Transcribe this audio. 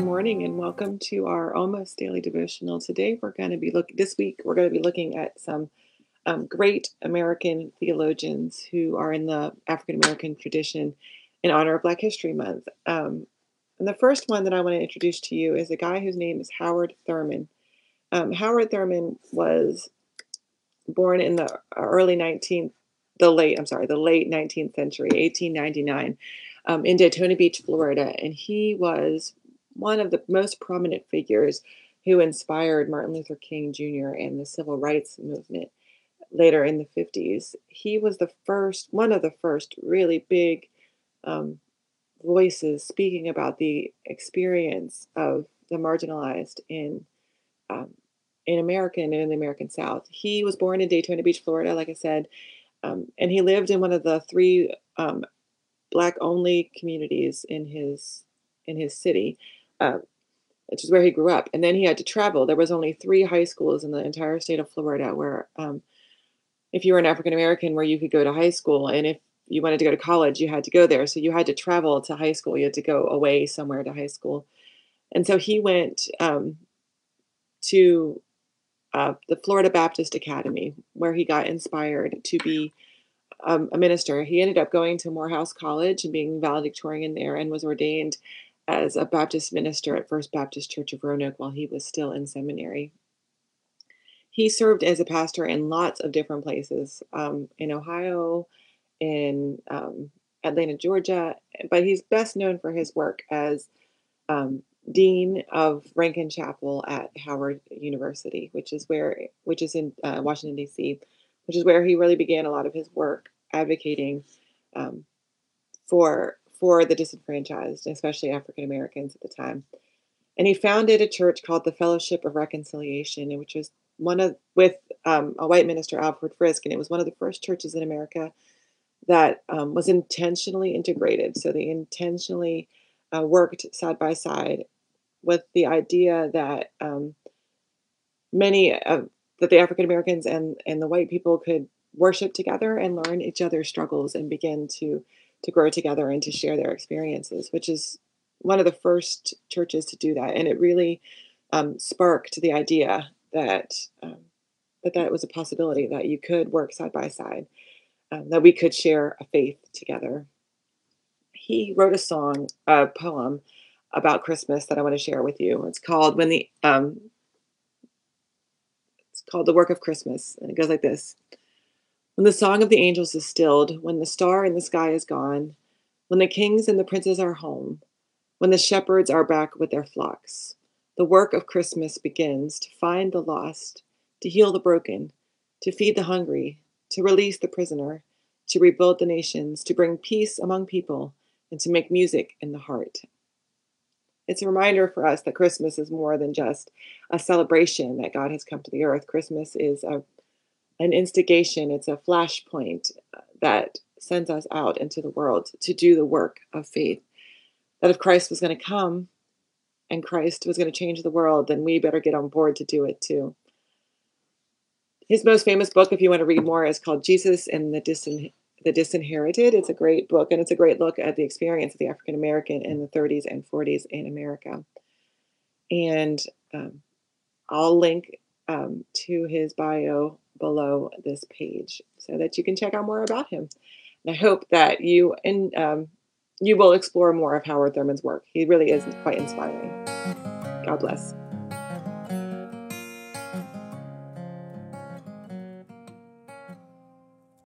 morning and welcome to our almost daily devotional. Today we're going to be looking this week we're going to be looking at some um, great American theologians who are in the African American tradition in honor of Black History Month. Um, and the first one that I want to introduce to you is a guy whose name is Howard Thurman. Um, Howard Thurman was born in the early 19th, the late I'm sorry, the late 19th century, 1899. Um, in Daytona Beach, Florida, and he was one of the most prominent figures who inspired Martin Luther King Jr. and the civil rights movement later in the 50s. He was the first, one of the first really big um, voices speaking about the experience of the marginalized in um, in America and in the American South. He was born in Daytona Beach, Florida, like I said, um, and he lived in one of the three um, black only communities in his in his city uh, which is where he grew up. And then he had to travel. There was only three high schools in the entire state of Florida where, um, if you were an African American, where you could go to high school, and if you wanted to go to college, you had to go there. So you had to travel to high school. You had to go away somewhere to high school. And so he went um, to uh, the Florida Baptist Academy, where he got inspired to be um, a minister. He ended up going to Morehouse College and being valedictorian there and was ordained as a Baptist minister at First Baptist Church of Roanoke while he was still in seminary. He served as a pastor in lots of different places um, in Ohio, in um, Atlanta, Georgia, but he's best known for his work as um, dean of Rankin Chapel at Howard University, which is where, which is in uh, Washington D.C., which is where he really began a lot of his work advocating um, for for the disenfranchised, especially African Americans at the time. And he founded a church called the Fellowship of Reconciliation, which was one of with um, a white minister, Alfred Fisk, and it was one of the first churches in America that um, was intentionally integrated. So they intentionally uh, worked side by side with the idea that um, many of that the African Americans and and the white people could worship together and learn each other's struggles and begin to to grow together and to share their experiences, which is one of the first churches to do that. And it really um, sparked the idea that um, that that was a possibility that you could work side by side, um, that we could share a faith together. He wrote a song, a poem about Christmas that I want to share with you. It's called "When the." Um, it's called "The Work of Christmas," and it goes like this. When the song of the angels is stilled, when the star in the sky is gone, when the kings and the princes are home, when the shepherds are back with their flocks, the work of Christmas begins to find the lost, to heal the broken, to feed the hungry, to release the prisoner, to rebuild the nations, to bring peace among people, and to make music in the heart. It's a reminder for us that Christmas is more than just a celebration that God has come to the earth. Christmas is a an instigation, it's a flashpoint uh, that sends us out into the world to do the work of faith. That if Christ was going to come and Christ was going to change the world, then we better get on board to do it too. His most famous book, if you want to read more, is called Jesus and the, Disin- the Disinherited. It's a great book, and it's a great look at the experience of the African American in the 30s and 40s in America. And um, I'll link um, to his bio below this page so that you can check out more about him. And I hope that you and um, you will explore more of Howard Thurman's work. He really is quite inspiring. God bless.